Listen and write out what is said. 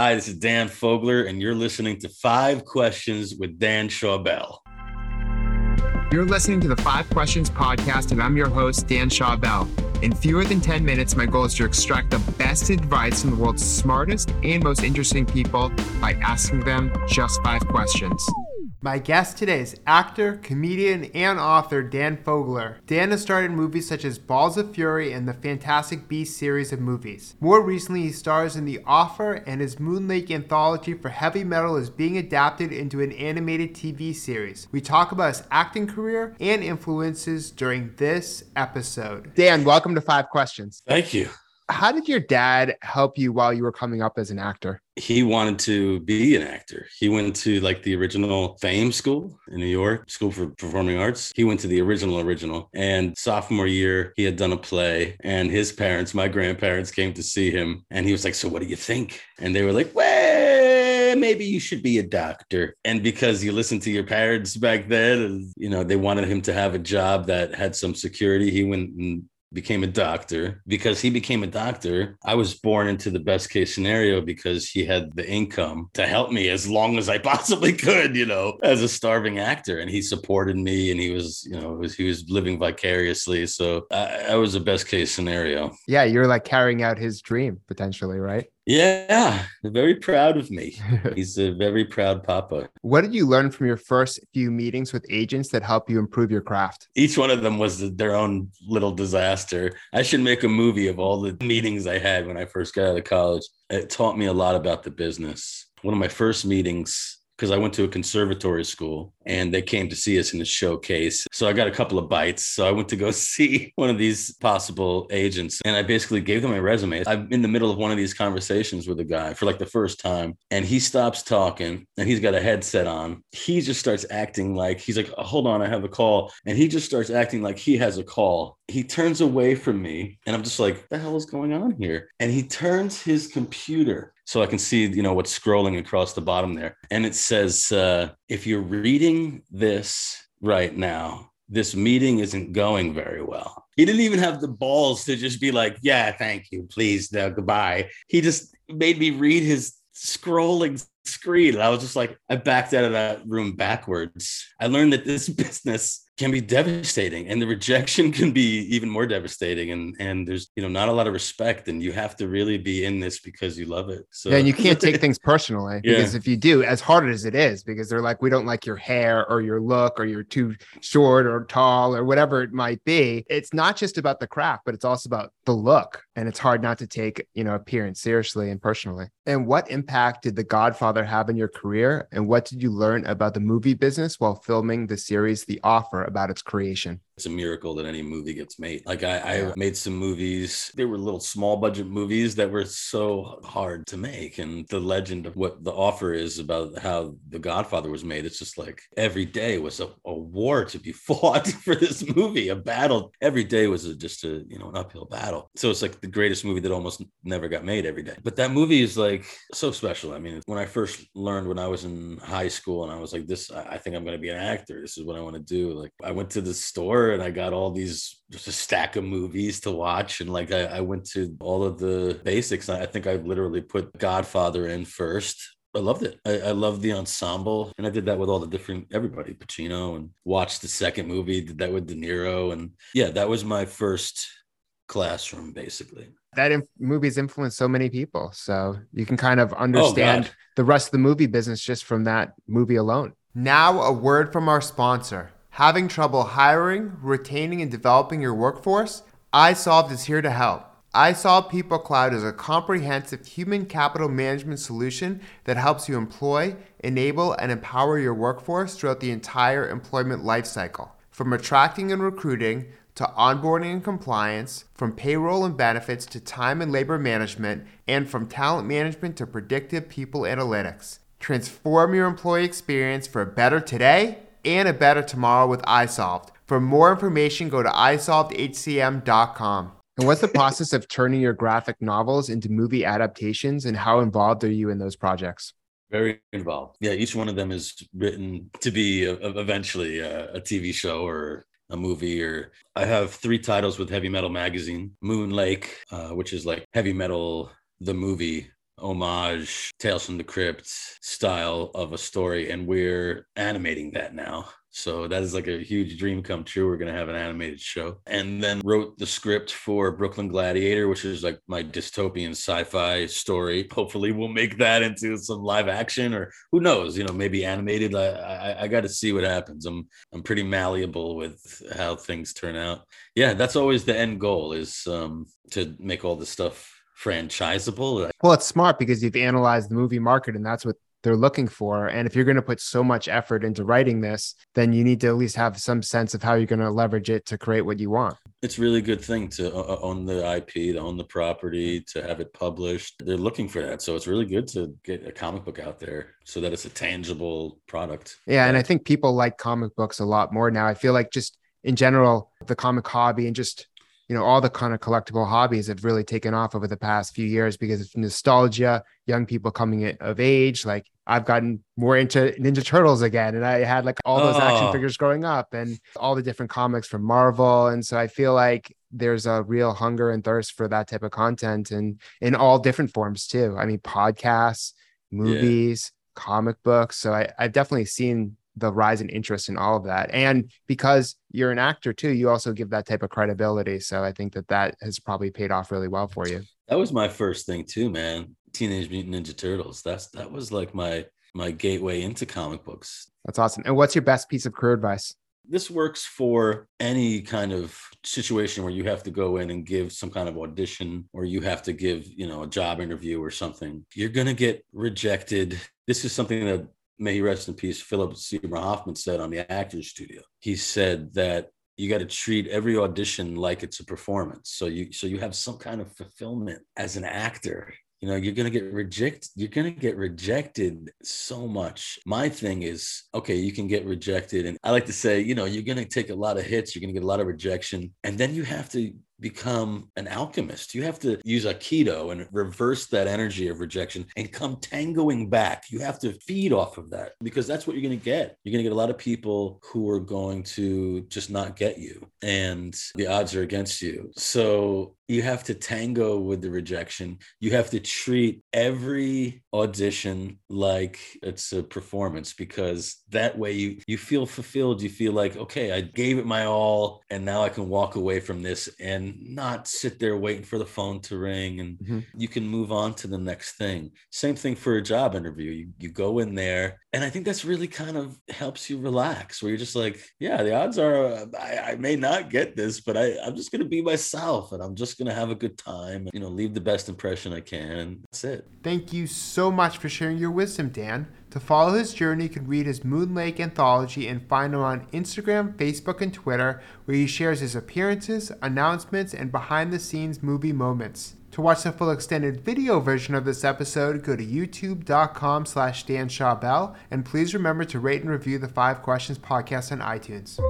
Hi, this is Dan Fogler, and you're listening to Five Questions with Dan Schawbel. You're listening to the Five Questions podcast, and I'm your host, Dan Schawbel. In fewer than 10 minutes, my goal is to extract the best advice from the world's smartest and most interesting people by asking them just five questions. My guest today is actor, comedian, and author Dan Fogler. Dan has starred in movies such as Balls of Fury and the Fantastic Beasts series of movies. More recently, he stars in The Offer, and his Moon Lake anthology for heavy metal is being adapted into an animated TV series. We talk about his acting career and influences during this episode. Dan, welcome to Five Questions. Thank you how did your dad help you while you were coming up as an actor? He wanted to be an actor. He went to like the original Fame School in New York, School for Performing Arts. He went to the original, original. And sophomore year, he had done a play, and his parents, my grandparents, came to see him. And he was like, So what do you think? And they were like, Well, maybe you should be a doctor. And because you listened to your parents back then, you know, they wanted him to have a job that had some security. He went and became a doctor. Because he became a doctor i was born into the best case scenario because he had the income to help me as long as i possibly could you know as a starving actor. And he supported me and he was you know was, he was living vicariously. So I, I was a best case scenario. Yeah you're like carrying out his dream potentially right yeah, very proud of me. He's a very proud papa. What did you learn from your first few meetings with agents that help you improve your craft? Each one of them was their own little disaster. I should make a movie of all the meetings I had when I first got out of college. It taught me a lot about the business. One of my first meetings because I went to a conservatory school and they came to see us in the showcase. So I got a couple of bites. So I went to go see one of these possible agents and I basically gave them my resume. I'm in the middle of one of these conversations with a guy for like the first time and he stops talking and he's got a headset on. He just starts acting like he's like, hold on, I have a call. And he just starts acting like he has a call. He turns away from me and I'm just like, the hell is going on here? And he turns his computer so I can see, you know, what's scrolling across the bottom there. And it says, uh, if you're reading this right now, this meeting isn't going very well. He didn't even have the balls to just be like, yeah, thank you, please, no, goodbye. He just made me read his scrolling screen. I was just like, I backed out of that room backwards. I learned that this business can be devastating and the rejection can be even more devastating and and there's you know not a lot of respect and you have to really be in this because you love it so yeah, and you can't take things personally because if you do as hard as it is because they're like we don't like your hair or your look or you're too short or tall or whatever it might be it's not just about the craft but it's also about the look and it's hard not to take you know appearance seriously and personally. And what impact did the godfather have in your career and what did you learn about the movie business while filming the series the offer about its creation it's a miracle that any movie gets made. Like I, I made some movies. They were little small budget movies that were so hard to make. And the legend of what the offer is about how The Godfather was made, it's just like every day was a, a war to be fought for this movie, a battle. Every day was a, just a, you know, an uphill battle. So it's like the greatest movie that almost never got made every day. But that movie is like so special. I mean, when I first learned when I was in high school and I was like, this, I think I'm going to be an actor. This is what I want to do. Like I went to the store and I got all these just a stack of movies to watch. And like I, I went to all of the basics. I think I literally put Godfather in first. I loved it. I, I loved the ensemble. And I did that with all the different everybody, Pacino, and watched the second movie, did that with De Niro. And yeah, that was my first classroom basically that inf- movie's influenced so many people so you can kind of understand oh, the rest of the movie business just from that movie alone now a word from our sponsor Having trouble hiring, retaining, and developing your workforce? iSolved is here to help. iSolved People Cloud is a comprehensive human capital management solution that helps you employ, enable, and empower your workforce throughout the entire employment lifecycle. From attracting and recruiting to onboarding and compliance, from payroll and benefits to time and labor management, and from talent management to predictive people analytics. Transform your employee experience for a better today and a better tomorrow with iSolved. For more information, go to isolvedhcm.com. And what's the process of turning your graphic novels into movie adaptations, and how involved are you in those projects? Very involved. Yeah, each one of them is written to be a, eventually a, a TV show or a movie or i have three titles with heavy metal magazine moon lake uh, which is like heavy metal the movie homage, Tales from the Crypt style of a story, and we're animating that now. So that is like a huge dream come true. We're going to have an animated show. And then wrote the script for Brooklyn Gladiator, which is like my dystopian sci fi story. Hopefully, we'll make that into some live action or who knows, you know, maybe animated. I, I, I got to see what happens. I'm, I'm pretty malleable with how things turn out. Yeah, that's always the end goal is um, to make all this stuff franchisable. Well, it's smart because you've analyzed the movie market and that's what they're looking for. And if you're going to put so much effort into writing this, then you need to at least have some sense of how you're going to leverage it to create what you want. It's really a good thing to uh, uh, own the IP, to own the property, to have it published. They're looking for that. So it's really good to get a comic book out there so that it's a tangible product. Yeah. And I think people like comic books a lot more now. I feel like just in general, the comic hobby and just you know all the kind of collectible hobbies have really taken off over the past few years because of nostalgia young people coming of age like i've gotten more into ninja turtles again and i had like all those oh. action figures growing up and all the different comics from marvel and so i feel like there's a real hunger and thirst for that type of content and in all different forms too i mean podcasts movies yeah. comic books so I, i've definitely seen the rise in interest in all of that. And because you're an actor too you also give that type of credibility. So i think that that has probably paid off really well for you. That was my first thing too man. Teenage mutant ninja turtles. That's that was like my my gateway into comic books. That's awesome. And what's your best piece of career advice? This works for any kind of situation where you have to go in and give some kind of audition or you have to give you know a job interview or something. You're going to get rejected. This is something that may he rest in peace, Philip Seymour Hoffman said on the Actors Studio. He said that you got to treat every audition like it's a performance. So you so you have some kind of fulfillment as an actor. You know, you're gonna get rejected. You're gonna get rejected so much. My thing is, okay, you can get rejected, and I like to say, you know, you're gonna take a lot of hits. You're gonna get a lot of rejection, and then you have to become an alchemist. You have to use Aikido and reverse that energy of rejection and come tangoing back. You have to feed off of that because that's what you're going to get. You're going to get a lot of people who are going to just not get you, and the odds are against you. So you have to tango with the rejection. You have to treat every audition like it's a performance because that way you you feel fulfilled. You feel like, okay, I gave it my all and now I can walk away from this and not sit there waiting for the phone to ring and mm-hmm. you can move on to the next thing. Same thing for a job interview. You you go in there and I think that's really kind of helps you relax where you're just like, yeah, the odds are I, I may not get this, but I, I'm just gonna be myself and I'm just going to have a good time, you know, leave the best impression I can. That's it. Thank you so much for sharing your wisdom, Dan. To follow his journey, you can read his Moon Lake anthology and find him on Instagram, Facebook, and Twitter, where he shares his appearances, announcements, and behind the scenes movie moments. To watch the full extended video version of this episode, go to youtube.com slash Dan Schawbel, and please remember to rate and review the Five Questions podcast on iTunes.